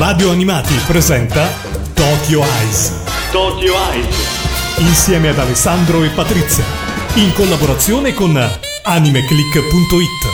Radio Animati presenta Tokyo Eyes. Tokyo Eyes. Insieme ad Alessandro e Patrizia. In collaborazione con animeclick.it.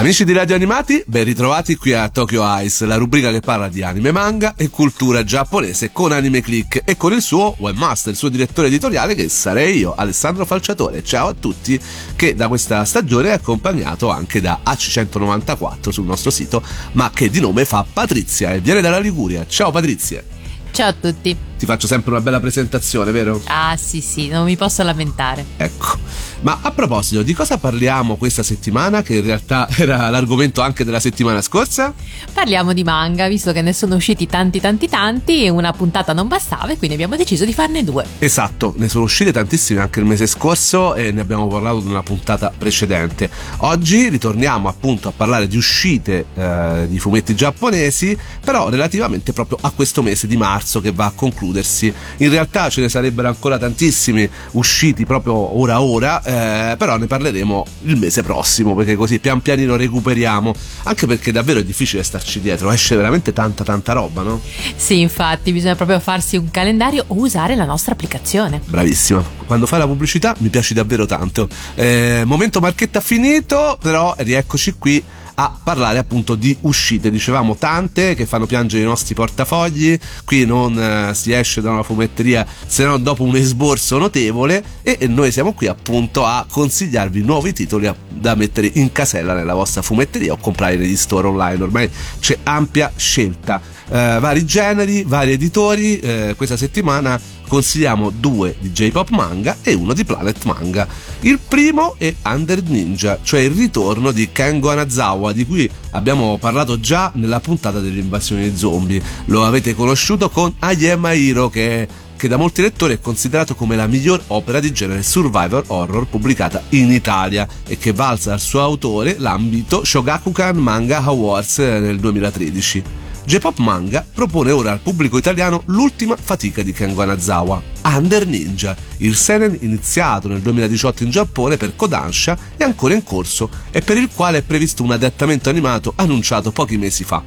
Amici di Radio Animati, ben ritrovati qui a Tokyo Ice, la rubrica che parla di anime, manga e cultura giapponese con Anime Click e con il suo webmaster, il suo direttore editoriale che sarei io, Alessandro Falciatore. Ciao a tutti, che da questa stagione è accompagnato anche da AC194 sul nostro sito, ma che di nome fa Patrizia e viene dalla Liguria. Ciao Patrizia. Ciao a tutti. Ti faccio sempre una bella presentazione, vero? Ah sì sì, non mi posso lamentare. Ecco. Ma a proposito, di cosa parliamo questa settimana, che in realtà era l'argomento anche della settimana scorsa? Parliamo di manga, visto che ne sono usciti tanti tanti tanti e una puntata non bastava e quindi abbiamo deciso di farne due. Esatto, ne sono uscite tantissime anche il mese scorso e ne abbiamo parlato in una puntata precedente. Oggi ritorniamo appunto a parlare di uscite eh, di fumetti giapponesi, però relativamente proprio a questo mese di marzo che va a concludersi. In realtà ce ne sarebbero ancora tantissimi usciti proprio ora ora eh, però ne parleremo il mese prossimo perché così pian pianino recuperiamo anche perché davvero è difficile starci dietro esce veramente tanta tanta roba no? Sì infatti bisogna proprio farsi un calendario o usare la nostra applicazione bravissima quando fai la pubblicità mi piaci davvero tanto eh, momento marchetta finito però rieccoci qui a parlare appunto di uscite. Dicevamo tante che fanno piangere i nostri portafogli. Qui non eh, si esce da una fumetteria se non dopo un esborso notevole. E, e noi siamo qui appunto a consigliarvi nuovi titoli a, da mettere in casella nella vostra fumetteria o comprare negli store online. Ormai c'è ampia scelta. Eh, vari generi, vari editori. Eh, questa settimana consigliamo due di J-Pop Manga e uno di Planet Manga. Il primo è Under Ninja, cioè il ritorno di Kengo Anazawa, di cui abbiamo parlato già nella puntata delle invasioni zombie. Lo avete conosciuto con Ayema Hiro, che che da molti lettori è considerato come la miglior opera di genere survivor horror pubblicata in Italia e che valsa al suo autore l'ambito Shogakukan Manga Awards nel 2013. J-Pop Manga propone ora al pubblico italiano l'ultima fatica di Kengo Anazawa, Under Ninja, il seinen iniziato nel 2018 in Giappone per Kodansha è ancora in corso e per il quale è previsto un adattamento animato annunciato pochi mesi fa.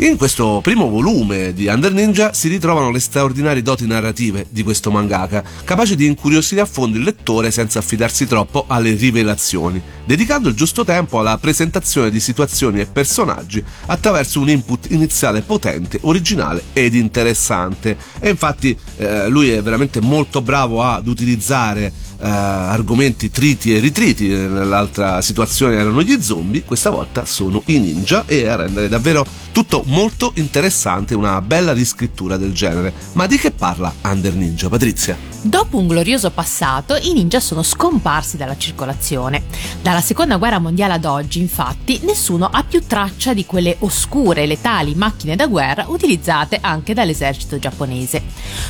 In questo primo volume di Under Ninja si ritrovano le straordinarie doti narrative di questo mangaka, capace di incuriosire a fondo il lettore senza affidarsi troppo alle rivelazioni, dedicando il giusto tempo alla presentazione di situazioni e personaggi attraverso un input iniziale potente, originale ed interessante. E infatti eh, lui è veramente molto bravo ad utilizzare Uh, argomenti triti e ritriti, nell'altra situazione erano gli zombie, questa volta sono i ninja e a rendere davvero tutto molto interessante, una bella riscrittura del genere. Ma di che parla Under Ninja, Patrizia? Dopo un glorioso passato, i ninja sono scomparsi dalla circolazione. Dalla seconda guerra mondiale ad oggi, infatti, nessuno ha più traccia di quelle oscure e letali macchine da guerra utilizzate anche dall'esercito giapponese.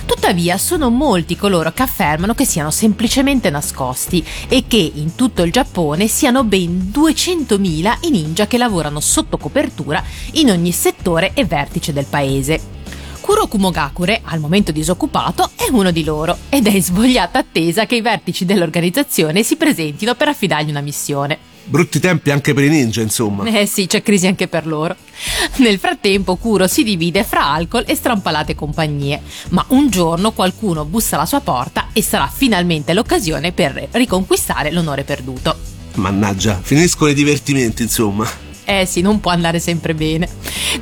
Tuttavia, sono molti coloro che affermano che siano semplicemente nascosti e che in tutto il Giappone siano ben 200.000 i ninja che lavorano sotto copertura in ogni settore e vertice del paese. Kuro Kumogakure, al momento disoccupato, è uno di loro ed è in svogliata attesa che i vertici dell'organizzazione si presentino per affidargli una missione. Brutti tempi anche per i ninja, insomma. Eh sì, c'è crisi anche per loro. Nel frattempo Kuro si divide fra alcol e strampalate compagnie, ma un giorno qualcuno bussa alla sua porta e sarà finalmente l'occasione per riconquistare l'onore perduto. Mannaggia, finiscono i divertimenti, insomma. Eh sì, non può andare sempre bene.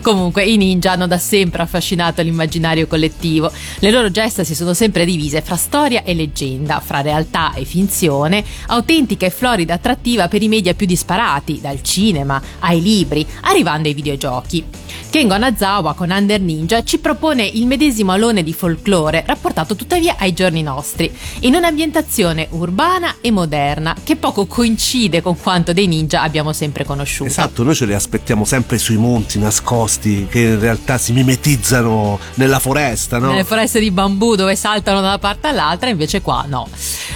Comunque, i ninja hanno da sempre affascinato l'immaginario collettivo. Le loro gesta si sono sempre divise fra storia e leggenda, fra realtà e finzione, autentica e florida attrattiva per i media più disparati, dal cinema ai libri, arrivando ai videogiochi. Kengo Anazawa con Under Ninja ci propone il medesimo alone di folklore, rapportato tuttavia ai giorni nostri, in un'ambientazione urbana e moderna che poco coincide con quanto dei ninja abbiamo sempre conosciuto. Esatto, noi ce li aspettiamo sempre sui monti nascosti che in realtà si mimetizzano nella foresta, no? Nelle foreste di bambù dove saltano da una parte all'altra, invece qua no.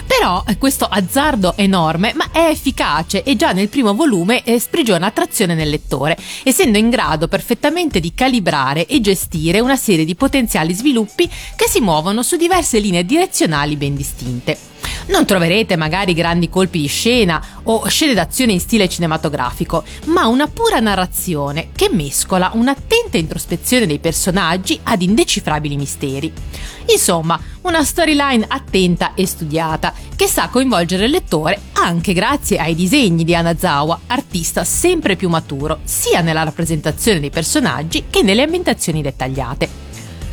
Però questo azzardo enorme, ma è efficace e già nel primo volume eh, sprigiona attrazione nel lettore, essendo in grado perfettamente di calibrare e gestire una serie di potenziali sviluppi che si muovono su diverse linee direzionali ben distinte. Non troverete magari grandi colpi di scena o scene d'azione in stile cinematografico, ma una pura narrazione che mescola un'attenta introspezione dei personaggi ad indecifrabili misteri. Insomma, una storyline attenta e studiata che sa coinvolgere il lettore anche grazie ai disegni di Anazawa, artista sempre più maturo, sia nella rappresentazione dei personaggi che nelle ambientazioni dettagliate.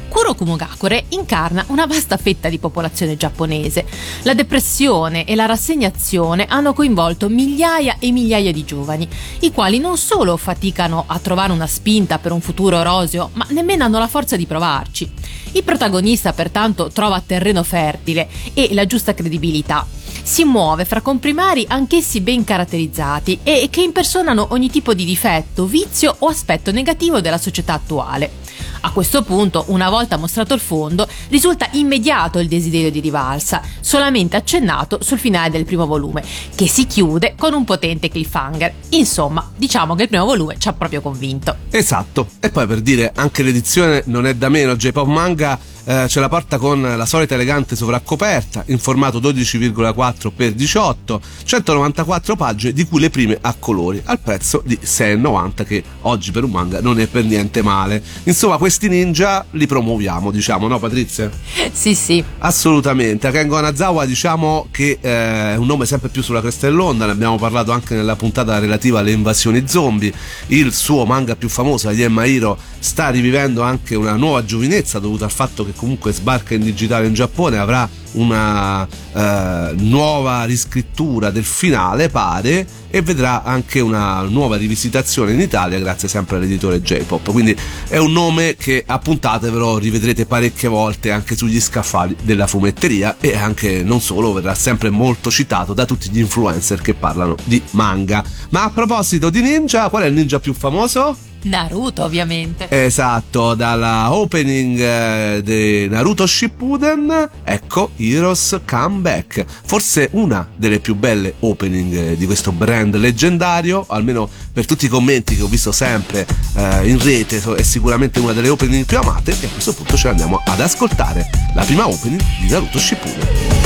Kuro Kumogakure incarna una vasta fetta di popolazione giapponese. La depressione e la rassegnazione hanno coinvolto migliaia e migliaia di giovani, i quali non solo faticano a trovare una spinta per un futuro roseo, ma nemmeno hanno la forza di provarci. Il protagonista pertanto trova terreno fertile e la giusta credibilità. Si muove fra comprimari anch'essi ben caratterizzati e che impersonano ogni tipo di difetto, vizio o aspetto negativo della società attuale. A questo punto, una volta mostrato il fondo, risulta immediato il desiderio di rivalsa, solamente accennato sul finale del primo volume, che si chiude con un potente cliffhanger. Insomma, diciamo che il primo volume ci ha proprio convinto. Esatto, e poi per dire anche l'edizione non è da meno, J-Pop Manga eh, ce la porta con la solita elegante sovraccoperta in formato 12,4 x 18, 194 pagine di cui le prime a colori, al prezzo di 6,90 che oggi per un manga non è per niente male. Insomma, questi ninja li promuoviamo, diciamo, no Patrizia? Sì, sì. Assolutamente. Kengo Anazawa diciamo che eh, è un nome sempre più sulla cresta dell'onda, ne abbiamo parlato anche nella puntata relativa alle invasioni zombie. Il suo manga più famoso, Yemma Hiro, sta rivivendo anche una nuova giovinezza dovuta al fatto che comunque sbarca in digitale in Giappone, avrà una eh, nuova riscrittura del finale, pare, e vedrà anche una nuova rivisitazione in Italia grazie sempre all'editore J-Pop. Quindi è un nome che a puntate però rivedrete parecchie volte anche sugli scaffali della fumetteria e anche non solo, verrà sempre molto citato da tutti gli influencer che parlano di manga. Ma a proposito di ninja, qual è il ninja più famoso? Naruto, ovviamente. Esatto, dalla opening eh, di Naruto Shippuden, ecco Heroes Come Back. Forse una delle più belle opening eh, di questo brand leggendario, almeno per tutti i commenti che ho visto sempre eh, in rete, è sicuramente una delle opening più amate e a questo punto ce l'andiamo ad ascoltare. La prima opening di Naruto Shippuden.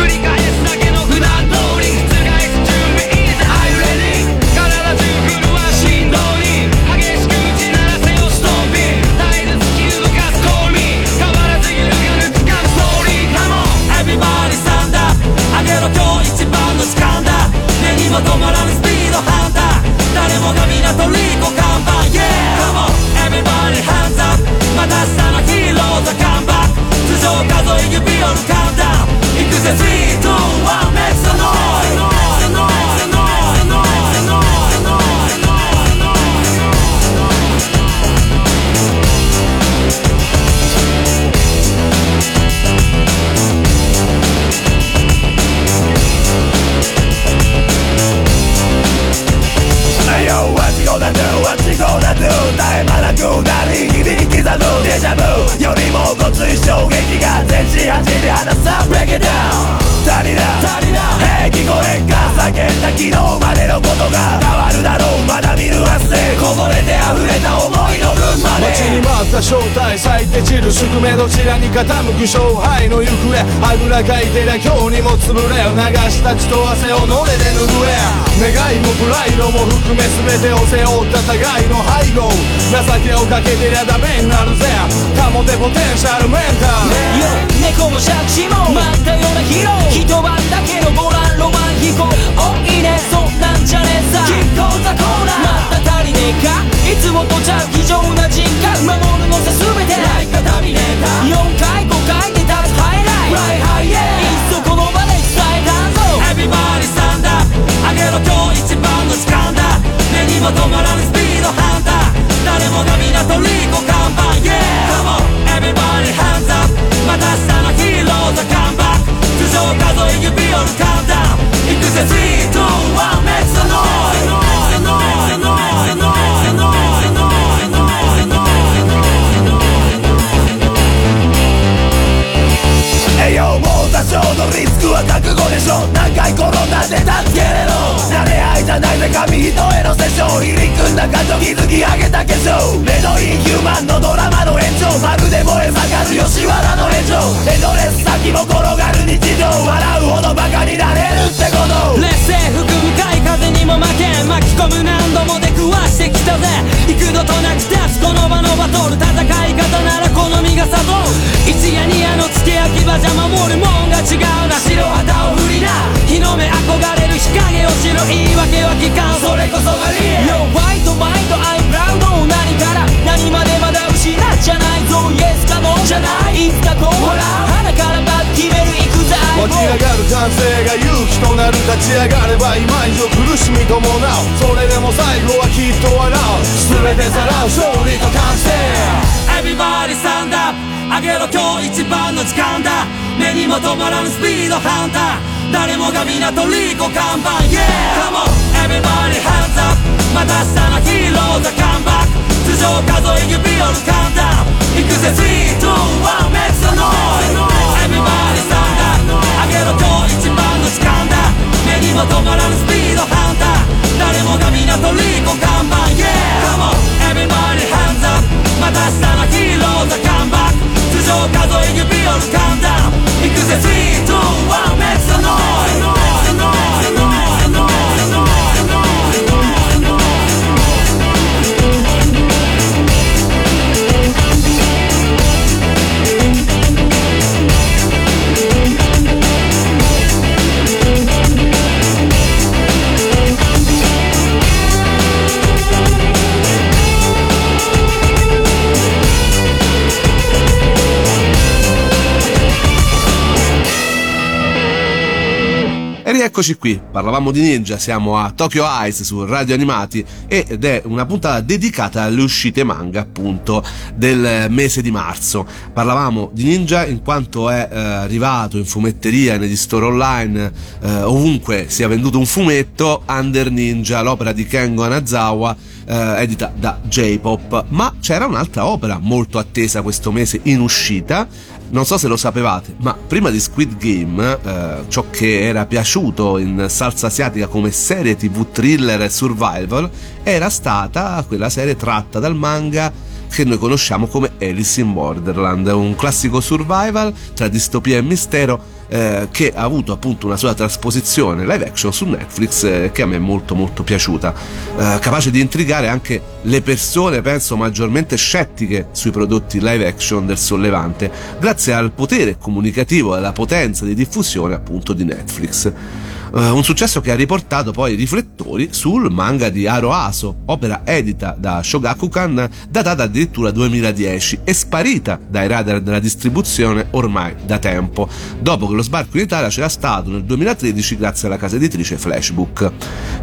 繰り返す 座看板通常数え指カウンター行くぜ3、2、1、メッツことが変わるだろうまだ見るは日こぼれて溢れた思いの分まで。待ちに待った正体咲いて散る宿命どちらに傾く勝敗の行方あぐらかいてりゃ今日にも潰れ流した血と汗をのれで拭え。願いもプライドも含め全てを背負った互いの背後情けをかけてりゃダメになるぜ。保てポテンシャルメンタル、よ猫も借地も。待ったようなヒーロー。一晩だけのボランロマン飛行。おいね男性が勇気となる立ち上がれば今以上苦しみ伴うそれでも最後はきっと笑う全てさらう勝利と完成。Everybody stand up 上げろ今日一番の時間だ。目にも止まらぬスピードハンター。誰もが港リコ看板 Yeah! Come on! Everybody hands up また明日のヒーローザカムバック。頭上数え指折るカウン。ター行くぜ。3、2、1 Make some noise Everybody stand up 上げろ今日だ目にも止まらぬスピードハンター。誰もが皆とリコ看板。Yeah! Come on! Everybody hands up! また明日のヒーローザカンバック。頭上数え指折るカウン。ター行くぜ。3、2、1 Make some noise! E rieccoci qui, parlavamo di Ninja, siamo a Tokyo Ice su Radio Animati ed è una puntata dedicata alle uscite manga appunto del mese di marzo. Parlavamo di Ninja in quanto è eh, arrivato in fumetteria, negli store online, eh, ovunque sia venduto un fumetto, Under Ninja, l'opera di Kengo Anazawa eh, edita da J-Pop, ma c'era un'altra opera molto attesa questo mese in uscita non so se lo sapevate, ma prima di Squid Game, eh, ciò che era piaciuto in salsa asiatica come serie tv thriller e survival era stata quella serie tratta dal manga che noi conosciamo come Alice in Borderland, un classico survival tra distopia e mistero eh, che ha avuto appunto una sua trasposizione live action su Netflix eh, che a me è molto molto piaciuta, eh, capace di intrigare anche le persone, penso, maggiormente scettiche sui prodotti live action del sollevante, grazie al potere comunicativo e alla potenza di diffusione appunto di Netflix. Uh, un successo che ha riportato poi i riflettori sul manga di Aro Aso, opera edita da Shogakukan, datata addirittura 2010 e sparita dai radar della distribuzione ormai da tempo, dopo che lo sbarco in Italia c'era stato nel 2013 grazie alla casa editrice Flashbook.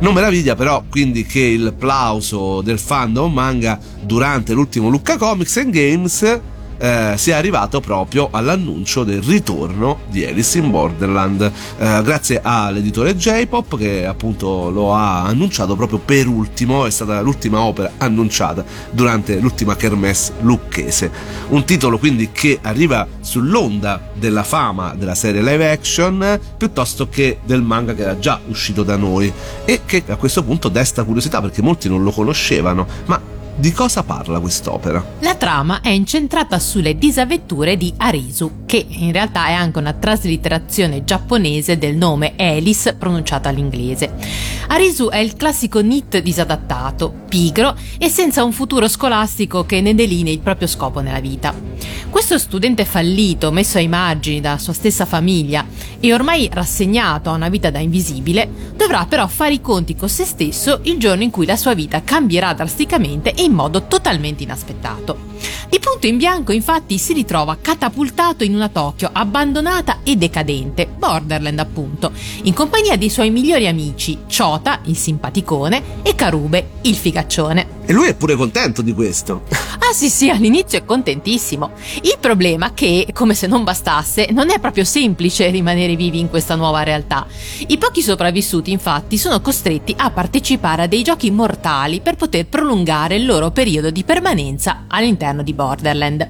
Non meraviglia però quindi che il plauso del fandom manga durante l'ultimo Lucca Comics and Games eh, sia arrivato proprio all'annuncio del ritorno di Alice in Borderland, eh, grazie all'editore J-Pop che appunto lo ha annunciato proprio per ultimo, è stata l'ultima opera annunciata durante l'ultima kermesse lucchese. Un titolo quindi che arriva sull'onda della fama della serie live action piuttosto che del manga che era già uscito da noi e che a questo punto desta curiosità perché molti non lo conoscevano, ma di cosa parla quest'opera? La trama è incentrata sulle disavventure di Arisu, che in realtà è anche una traslitterazione giapponese del nome Alice pronunciato all'inglese. Arisu è il classico NIT disadattato, pigro e senza un futuro scolastico che ne delinei il proprio scopo nella vita. Questo studente fallito, messo ai margini dalla sua stessa famiglia e ormai rassegnato a una vita da invisibile, dovrà però fare i conti con se stesso il giorno in cui la sua vita cambierà drasticamente e in modo totalmente inaspettato. Di punto in bianco infatti si ritrova catapultato in una Tokyo abbandonata e decadente, Borderland appunto, in compagnia dei suoi migliori amici, Chota, il simpaticone, e Karube, il figaccione. E lui è pure contento di questo. Ah sì sì, all'inizio è contentissimo. Il problema è che, come se non bastasse, non è proprio semplice rimanere vivi in questa nuova realtà. I pochi sopravvissuti infatti sono costretti a partecipare a dei giochi mortali per poter prolungare il loro periodo di permanenza all'interno di Borderland.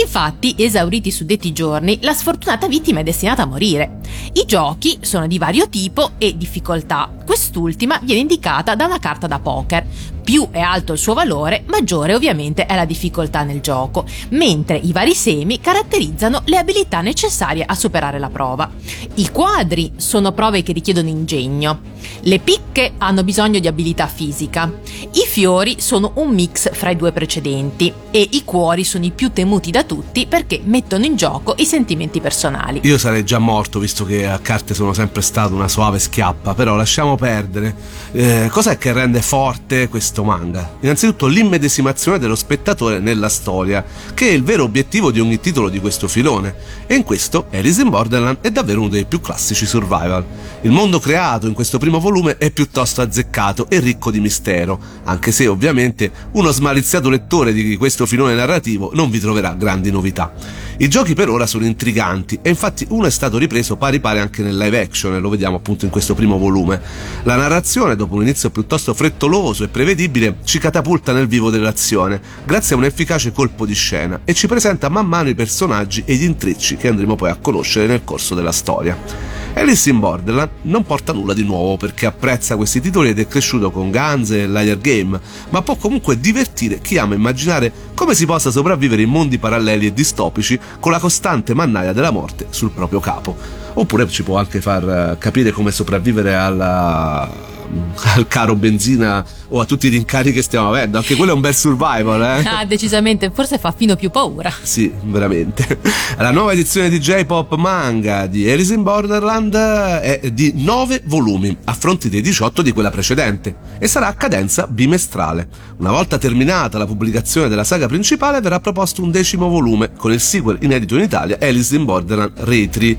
Infatti, esauriti i suddetti giorni, la sfortunata vittima è destinata a morire. I giochi sono di vario tipo e difficoltà. Quest'ultima viene indicata da una carta da poker. più è alto il suo valore, maggiore ovviamente è la difficoltà nel gioco, mentre i vari semi caratterizzano le abilità necessarie a superare la prova. I quadri sono prove che richiedono ingegno, le picche hanno bisogno di abilità fisica, i fiori sono un mix fra i due precedenti e i cuori sono i più temuti da tutti perché mettono in gioco i sentimenti personali. Io sarei già morto visto che a carte sono sempre stato una suave schiappa, però lasciamo perdere. Eh, cos'è che rende forte questo manga? Innanzitutto l'immedesimazione dello spettatore nella storia, che è il vero obiettivo di ogni titolo di questo filone. E in questo Alice in Borderland è davvero uno dei più classici survival. Il mondo creato in questo primo volume è piuttosto azzeccato e ricco di mistero, anche se ovviamente uno smaliziato lettore di questo filone narrativo non vi troverà grandi novità. I giochi per ora sono intriganti e infatti uno è stato ripreso pari pari anche nel live action e lo vediamo appunto in questo primo volume. La narrazione, dopo un inizio piuttosto frettoloso e prevedibile, ci catapulta nel vivo dell'azione, grazie a un efficace colpo di scena e ci presenta man mano i personaggi e gli intrecci che andremo poi a conoscere nel corso della storia. Alice in Borderland non porta nulla di nuovo perché apprezza questi titoli ed è cresciuto con Guns e Liar Game, ma può comunque divertire chi ama immaginare come si possa sopravvivere in mondi paralleli e distopici con la costante mannaia della morte sul proprio capo. Oppure ci può anche far eh, capire come sopravvivere alla al caro benzina o a tutti i rincari che stiamo avendo. Anche quello è un bel survival, eh? Ah, decisamente, forse fa fino più paura. Sì, veramente. La nuova edizione di J-Pop Manga di Alice in Borderland è di 9 volumi, a fronte dei 18 di quella precedente, e sarà a cadenza bimestrale. Una volta terminata la pubblicazione della saga principale, verrà proposto un decimo volume, con il sequel inedito in Italia, Alice in Borderland Retri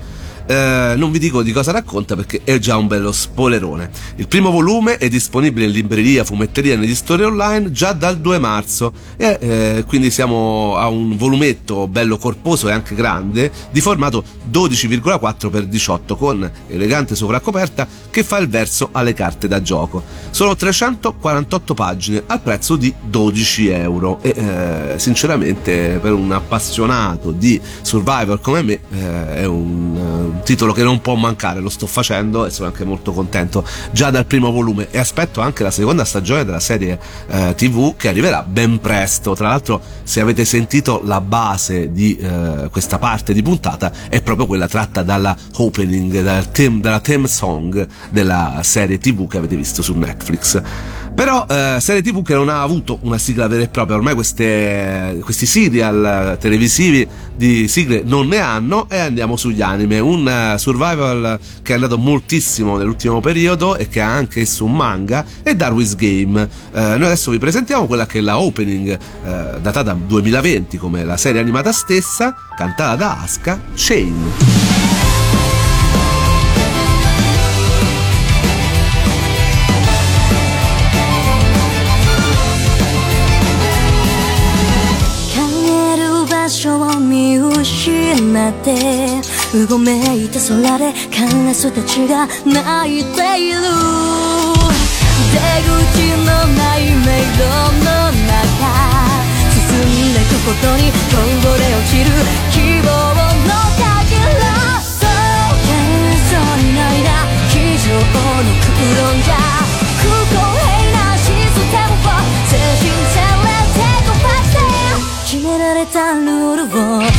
eh, non vi dico di cosa racconta perché è già un bello spoilerone. Il primo volume è disponibile in libreria, fumetteria e negli store online già dal 2 marzo e eh, quindi siamo a un volumetto bello corposo e anche grande di formato 12,4 x 18 con elegante sovraccoperta che fa il verso alle carte da gioco. Sono 348 pagine al prezzo di 12 euro e eh, sinceramente per un appassionato di survival come me eh, è un titolo che non può mancare, lo sto facendo e sono anche molto contento già dal primo volume e aspetto anche la seconda stagione della serie eh, TV che arriverà ben presto. Tra l'altro, se avete sentito la base di eh, questa parte di puntata è proprio quella tratta dalla opening, dal theme, dalla theme song della serie TV che avete visto su Netflix. Però eh, serie TV che non ha avuto una sigla vera e propria, ormai queste, questi serial televisivi di sigle non ne hanno e andiamo sugli anime, un uh, survival che è andato moltissimo nell'ultimo periodo e che ha anche esso un manga è Darwin's Game. Uh, noi adesso vi presentiamo quella che è la opening uh, datata 2020 come la serie animata stessa, cantata da Asuka, Chain. ってうごめいた空でカラスたちが泣いている。出口のない迷路の中進んでいくことにこぼれ落ちる希望のかけらそう幻想にないな非常の空論じゃ不公平なシステムを精神戦列テコパして決められたルールを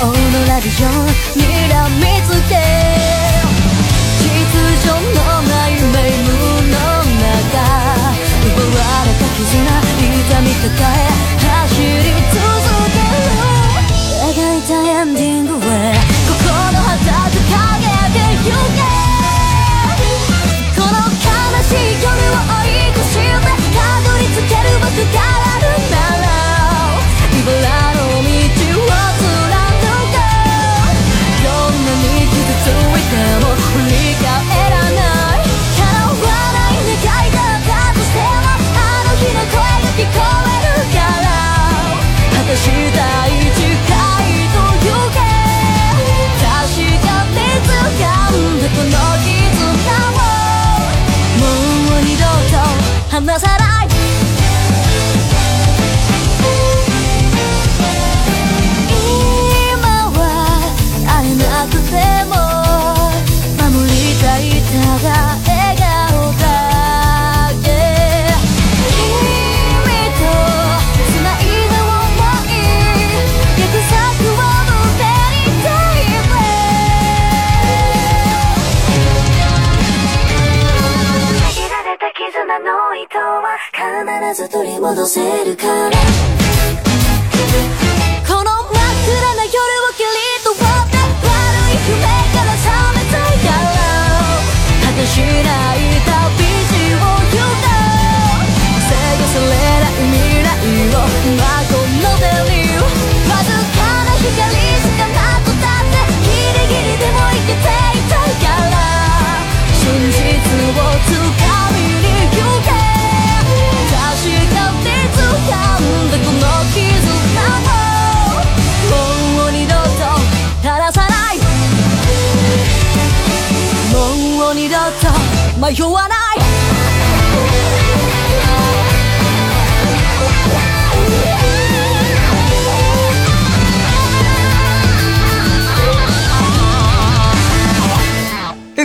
青のラジオにらみつけ秩序のない名夢の中奪われた絆痛み抱え 넘어서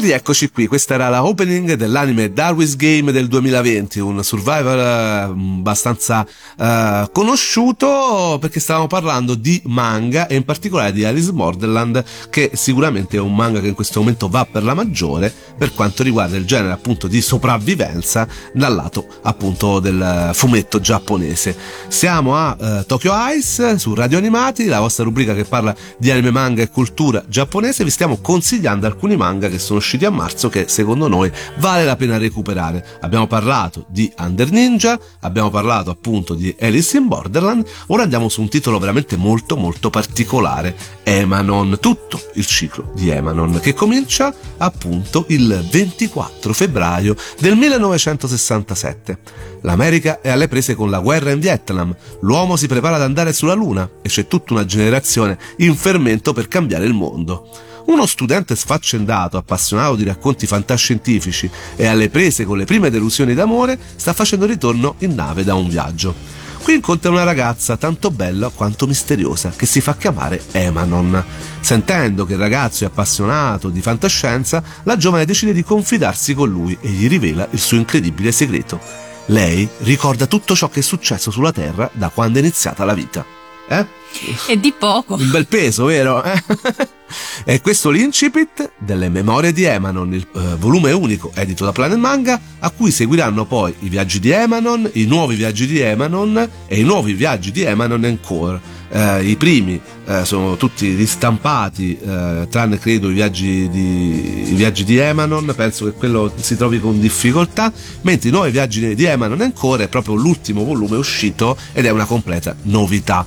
rieccoci qui, questa era la opening dell'anime Darwin's Game del 2020, un survival eh, abbastanza eh, conosciuto perché stavamo parlando di manga e in particolare di Alice Borderland che sicuramente è un manga che in questo momento va per la maggiore per quanto riguarda il genere appunto di sopravvivenza dal lato appunto del fumetto giapponese. Siamo a eh, Tokyo Ice su Radio Animati, la vostra rubrica che parla di anime, manga e cultura giapponese, vi stiamo consigliando alcuni manga che sono usciti a marzo che secondo noi vale la pena recuperare. Abbiamo parlato di Under Ninja, abbiamo parlato appunto di Alice in Borderland, ora andiamo su un titolo veramente molto molto particolare, Emanon, tutto il ciclo di Emanon che comincia appunto il 24 febbraio del 1967. L'America è alle prese con la guerra in Vietnam, l'uomo si prepara ad andare sulla Luna e c'è tutta una generazione in fermento per cambiare il mondo. Uno studente sfaccendato, appassionato di racconti fantascientifici e alle prese con le prime delusioni d'amore, sta facendo ritorno in nave da un viaggio. Qui incontra una ragazza tanto bella quanto misteriosa che si fa chiamare Emanon. Sentendo che il ragazzo è appassionato di fantascienza, la giovane decide di confidarsi con lui e gli rivela il suo incredibile segreto. Lei ricorda tutto ciò che è successo sulla Terra da quando è iniziata la vita. Eh? E di poco. Un bel peso, vero? e questo l'incipit delle memorie di Emanon, il eh, volume unico edito da Planet Manga, a cui seguiranno poi i viaggi di Emanon, i nuovi viaggi di Emanon e i nuovi viaggi di Emanon Encore. Eh, I primi eh, sono tutti ristampati, eh, tranne credo i viaggi, di, i viaggi di Emanon, penso che quello si trovi con difficoltà, mentre i nuovi viaggi di Emanon Encore è proprio l'ultimo volume uscito ed è una completa novità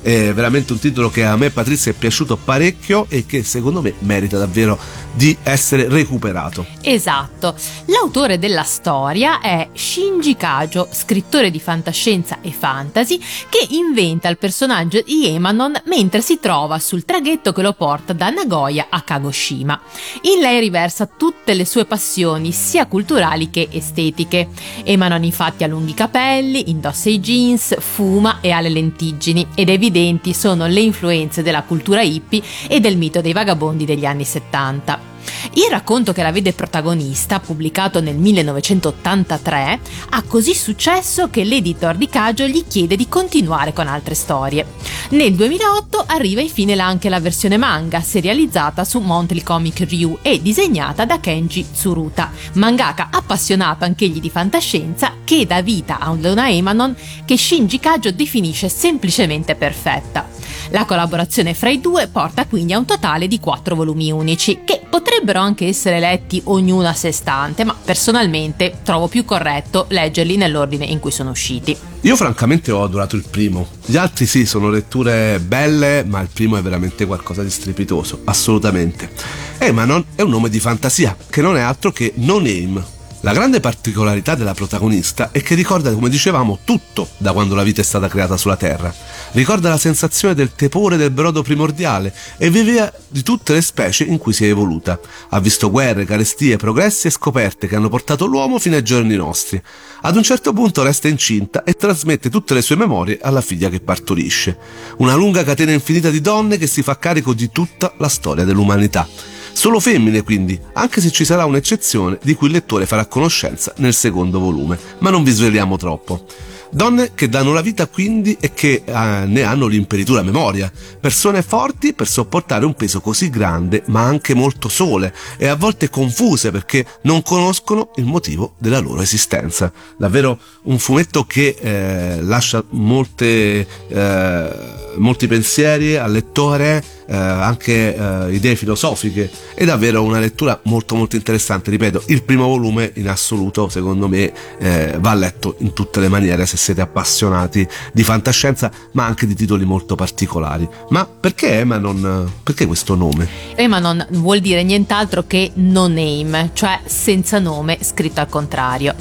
è veramente un titolo che a me Patrizia è piaciuto parecchio e che secondo me merita davvero di essere recuperato. Esatto. L'autore della storia è Shinji Kajo, scrittore di fantascienza e fantasy, che inventa il personaggio di Emanon mentre si trova sul traghetto che lo porta da Nagoya a Kagoshima. In lei riversa tutte le sue passioni, sia culturali che estetiche. Emanon infatti ha lunghi capelli, indossa i jeans, fuma e ha le lentiggini ed evidenti sono le influenze della cultura hippie e del mito dei vagabondi degli anni 70. Il racconto che la vede protagonista, pubblicato nel 1983, ha così successo che l'editor di Kajo gli chiede di continuare con altre storie. Nel 2008 arriva infine anche la versione manga, serializzata su Monthly Comic Ryu e disegnata da Kenji Tsuruta, mangaka appassionato anch'egli di fantascienza che dà vita a una Emanon che Shinji Kajo definisce semplicemente perfetta. La collaborazione fra i due porta quindi a un totale di quattro volumi unici, che potrebbero anche essere letti ognuno a sé stante, ma personalmente trovo più corretto leggerli nell'ordine in cui sono usciti. Io francamente ho adorato il primo. Gli altri sì, sono letture belle, ma il primo è veramente qualcosa di strepitoso, assolutamente. Emanon è un nome di fantasia, che non è altro che No Name, la grande particolarità della protagonista è che ricorda, come dicevamo, tutto da quando la vita è stata creata sulla Terra. Ricorda la sensazione del tepore del brodo primordiale e vive di tutte le specie in cui si è evoluta. Ha visto guerre, carestie, progressi e scoperte che hanno portato l'uomo fino ai giorni nostri. Ad un certo punto resta incinta e trasmette tutte le sue memorie alla figlia che partorisce. Una lunga catena infinita di donne che si fa carico di tutta la storia dell'umanità. Solo femmine quindi, anche se ci sarà un'eccezione di cui il lettore farà conoscenza nel secondo volume, ma non vi sveliamo troppo. Donne che danno la vita quindi e che eh, ne hanno l'imperitura memoria. Persone forti per sopportare un peso così grande, ma anche molto sole e a volte confuse perché non conoscono il motivo della loro esistenza. Davvero un fumetto che eh, lascia molte, eh, molti pensieri al lettore eh, anche eh, idee filosofiche. È davvero una lettura molto molto interessante. Ripeto, il primo volume in assoluto, secondo me, eh, va letto in tutte le maniere se siete appassionati di fantascienza, ma anche di titoli molto particolari. Ma perché Emanon? Perché questo nome? Emanon vuol dire nient'altro che no name, cioè senza nome scritto al contrario.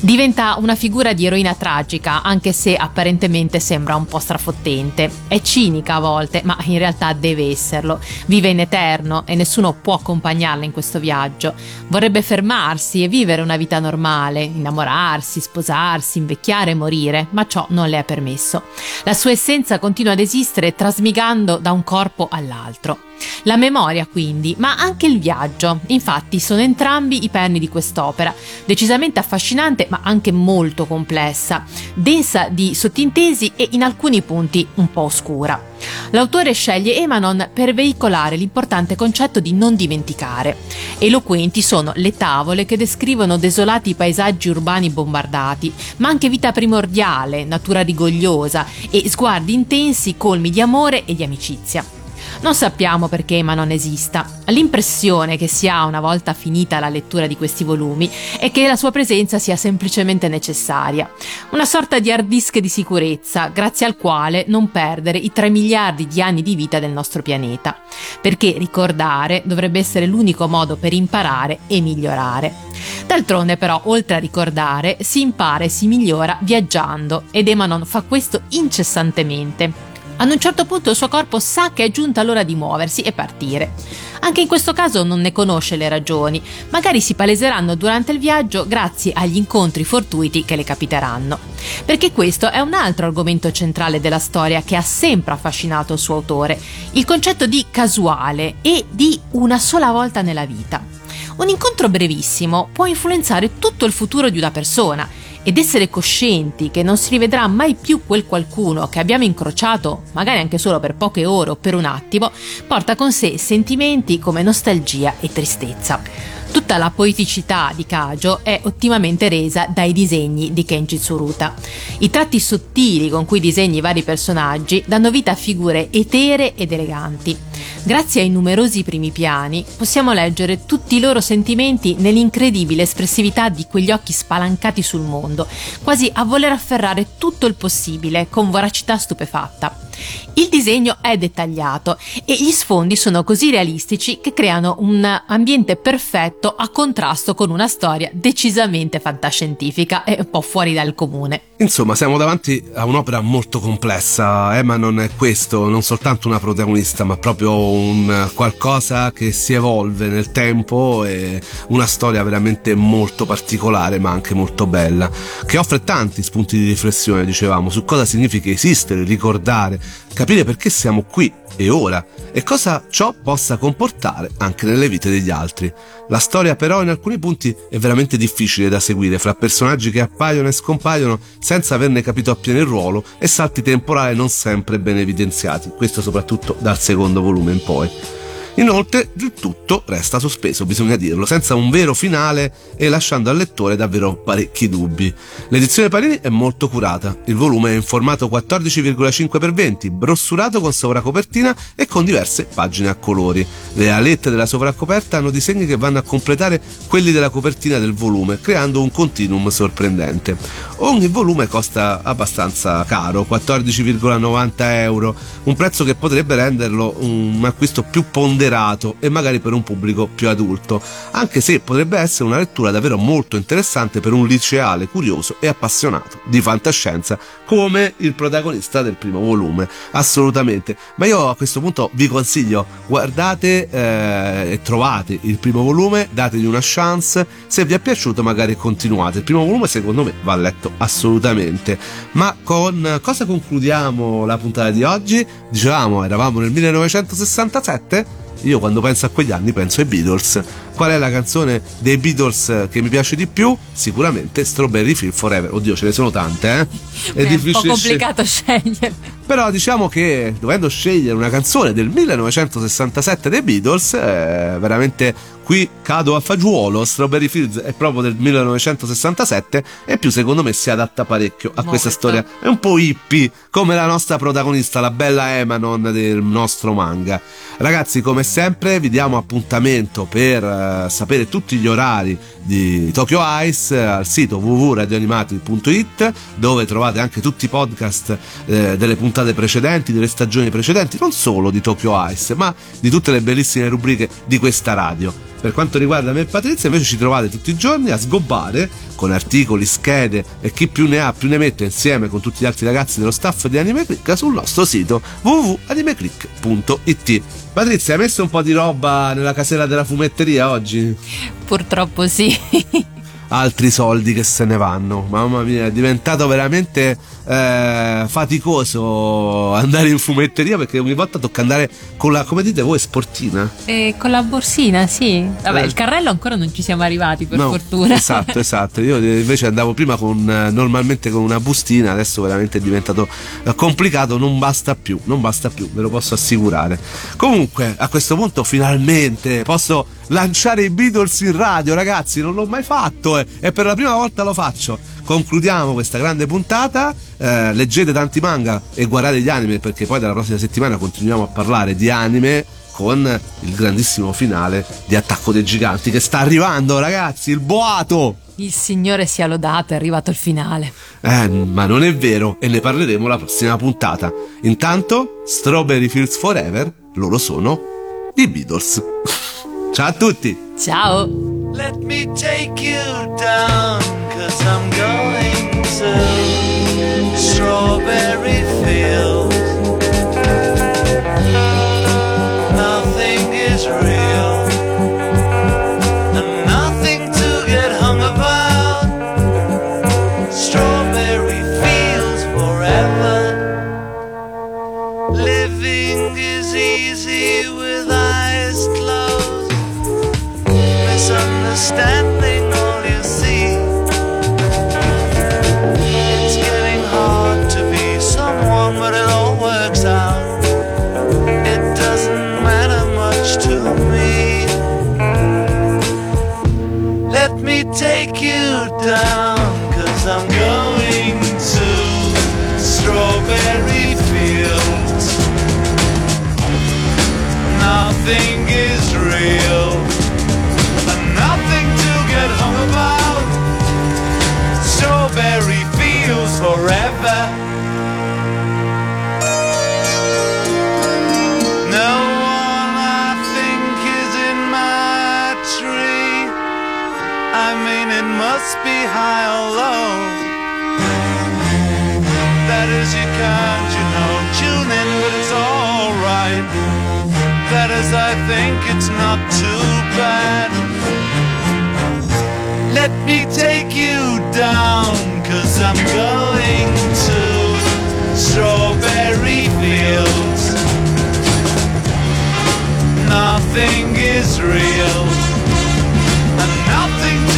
Diventa una figura di eroina tragica, anche se apparentemente sembra un po' strafottente. È cinica a volte, ma in realtà deve esserlo. Vive in eterno e nessuno può accompagnarla in questo viaggio. Vorrebbe fermarsi e vivere una vita normale, innamorarsi, sposarsi, invecchiare e morire, ma ciò non le è permesso. La sua essenza continua ad esistere trasmigando da un corpo all'altro. La memoria quindi, ma anche il viaggio. Infatti sono entrambi i perni di quest'opera, decisamente affascinante ma anche molto complessa, densa di sottintesi e in alcuni punti un po' oscura. L'autore sceglie Emanon per veicolare l'importante concetto di non dimenticare. Eloquenti sono le tavole che descrivono desolati paesaggi urbani bombardati, ma anche vita primordiale, natura rigogliosa e sguardi intensi colmi di amore e di amicizia. Non sappiamo perché Emma non esista. L'impressione che si ha una volta finita la lettura di questi volumi è che la sua presenza sia semplicemente necessaria. Una sorta di hard disk di sicurezza, grazie al quale non perdere i 3 miliardi di anni di vita del nostro pianeta. Perché ricordare dovrebbe essere l'unico modo per imparare e migliorare. D'altronde però, oltre a ricordare, si impara e si migliora viaggiando ed Emanon fa questo incessantemente. Ad un certo punto il suo corpo sa che è giunta l'ora di muoversi e partire. Anche in questo caso non ne conosce le ragioni, magari si paleseranno durante il viaggio grazie agli incontri fortuiti che le capiteranno. Perché questo è un altro argomento centrale della storia che ha sempre affascinato il suo autore, il concetto di casuale e di una sola volta nella vita. Un incontro brevissimo può influenzare tutto il futuro di una persona ed essere coscienti che non si rivedrà mai più quel qualcuno che abbiamo incrociato, magari anche solo per poche ore o per un attimo, porta con sé sentimenti come nostalgia e tristezza. Tutta la poeticità di Kajo è ottimamente resa dai disegni di Kenji Tsuruta. I tratti sottili con cui disegni i vari personaggi danno vita a figure etere ed eleganti. Grazie ai numerosi primi piani possiamo leggere tutti i loro sentimenti nell'incredibile espressività di quegli occhi spalancati sul mondo, quasi a voler afferrare tutto il possibile con voracità stupefatta. Il disegno è dettagliato e gli sfondi sono così realistici che creano un ambiente perfetto a contrasto con una storia decisamente fantascientifica e un po' fuori dal comune. Insomma, siamo davanti a un'opera molto complessa. Emma non è questo, non soltanto una protagonista, ma proprio un qualcosa che si evolve nel tempo e una storia veramente molto particolare, ma anche molto bella, che offre tanti spunti di riflessione, dicevamo, su cosa significa esistere, ricordare, capire perché siamo qui e ora e cosa ciò possa comportare anche nelle vite degli altri. La storia però in alcuni punti è veramente difficile da seguire fra personaggi che appaiono e scompaiono senza averne capito appieno il ruolo e salti temporali non sempre ben evidenziati, questo soprattutto dal secondo volume in poi. Inoltre il tutto resta sospeso, bisogna dirlo, senza un vero finale e lasciando al lettore davvero parecchi dubbi. L'edizione Parini è molto curata, il volume è in formato 14,5x20, brossurato con sovracopertina e con diverse pagine a colori. Le alette della sovracoperta hanno disegni che vanno a completare quelli della copertina del volume, creando un continuum sorprendente. Ogni volume costa abbastanza caro, 14,90 euro, un prezzo che potrebbe renderlo un acquisto più ponderato moderato e magari per un pubblico più adulto, anche se potrebbe essere una lettura davvero molto interessante per un liceale curioso e appassionato di fantascienza come il protagonista del primo volume, assolutamente. Ma io a questo punto vi consiglio, guardate eh, e trovate il primo volume, dategli una chance, se vi è piaciuto magari continuate. Il primo volume secondo me va letto assolutamente. Ma con cosa concludiamo la puntata di oggi? Dicevamo, eravamo nel 1967 io quando penso a quegli anni penso ai Beatles. Qual è la canzone dei Beatles che mi piace di più? Sicuramente Strawberry Field Forever. Oddio, ce ne sono tante, eh? È, è un po' complicato scegliere. Però diciamo che dovendo scegliere una canzone del 1967 dei Beatles, eh, veramente qui cado a fagiolo. Strawberry Fields è proprio del 1967 e più secondo me si adatta parecchio a Molto. questa storia. È un po' hippie, come la nostra protagonista, la bella Emanon del nostro manga. Ragazzi, come sempre, vi diamo appuntamento per eh, sapere tutti gli orari di Tokyo Ice eh, al sito www.radioanimati.it dove trovate anche tutti i podcast eh, delle puntate precedenti, delle stagioni precedenti, non solo di Tokyo Ice, ma di tutte le bellissime rubriche di questa radio. Per quanto riguarda me e Patrizia, invece ci trovate tutti i giorni a sgobbare con articoli, schede e chi più ne ha più ne mette insieme con tutti gli altri ragazzi dello staff di Anime Click sul nostro sito www.animeclick.it. Patrizia, hai messo un po' di roba nella casella della fumetteria oggi? Purtroppo sì. Altri soldi che se ne vanno. Mamma mia, è diventato veramente eh, faticoso andare in fumetteria perché ogni volta tocca andare con la, come dite voi, sportina. E con la borsina, sì. Vabbè, Eh. il carrello ancora non ci siamo arrivati, per No, fortuna. Esatto, esatto. Io invece andavo prima con eh, normalmente con una bustina, adesso veramente è diventato eh, complicato, non basta più, non basta più, ve lo posso assicurare. Comunque, a questo punto finalmente posso lanciare i Beatles in radio, ragazzi, non l'ho mai fatto eh, e per la prima volta lo faccio. Concludiamo questa grande puntata, eh, leggete tanti manga e guardate gli anime perché poi dalla prossima settimana continuiamo a parlare di anime con il grandissimo finale di Attacco dei Giganti che sta arrivando, ragazzi, il boato! Il Signore sia lodato, è arrivato il finale. Eh, ma non è vero e ne parleremo la prossima puntata. Intanto, Strawberry Fields Forever, loro sono i Beatles. Ciao a tutti! Ciao! Let me take you down, cause I'm going to Strawberry Fields. I it must be high or low. That is, you can't, you know, tune in, but it's alright. That is, I think it's not too bad. Let me take you down, cause I'm going to Strawberry Fields. Nothing is real, and nothing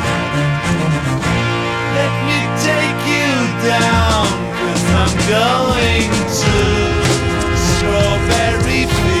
Down, cause I'm going to Strawberry Fields.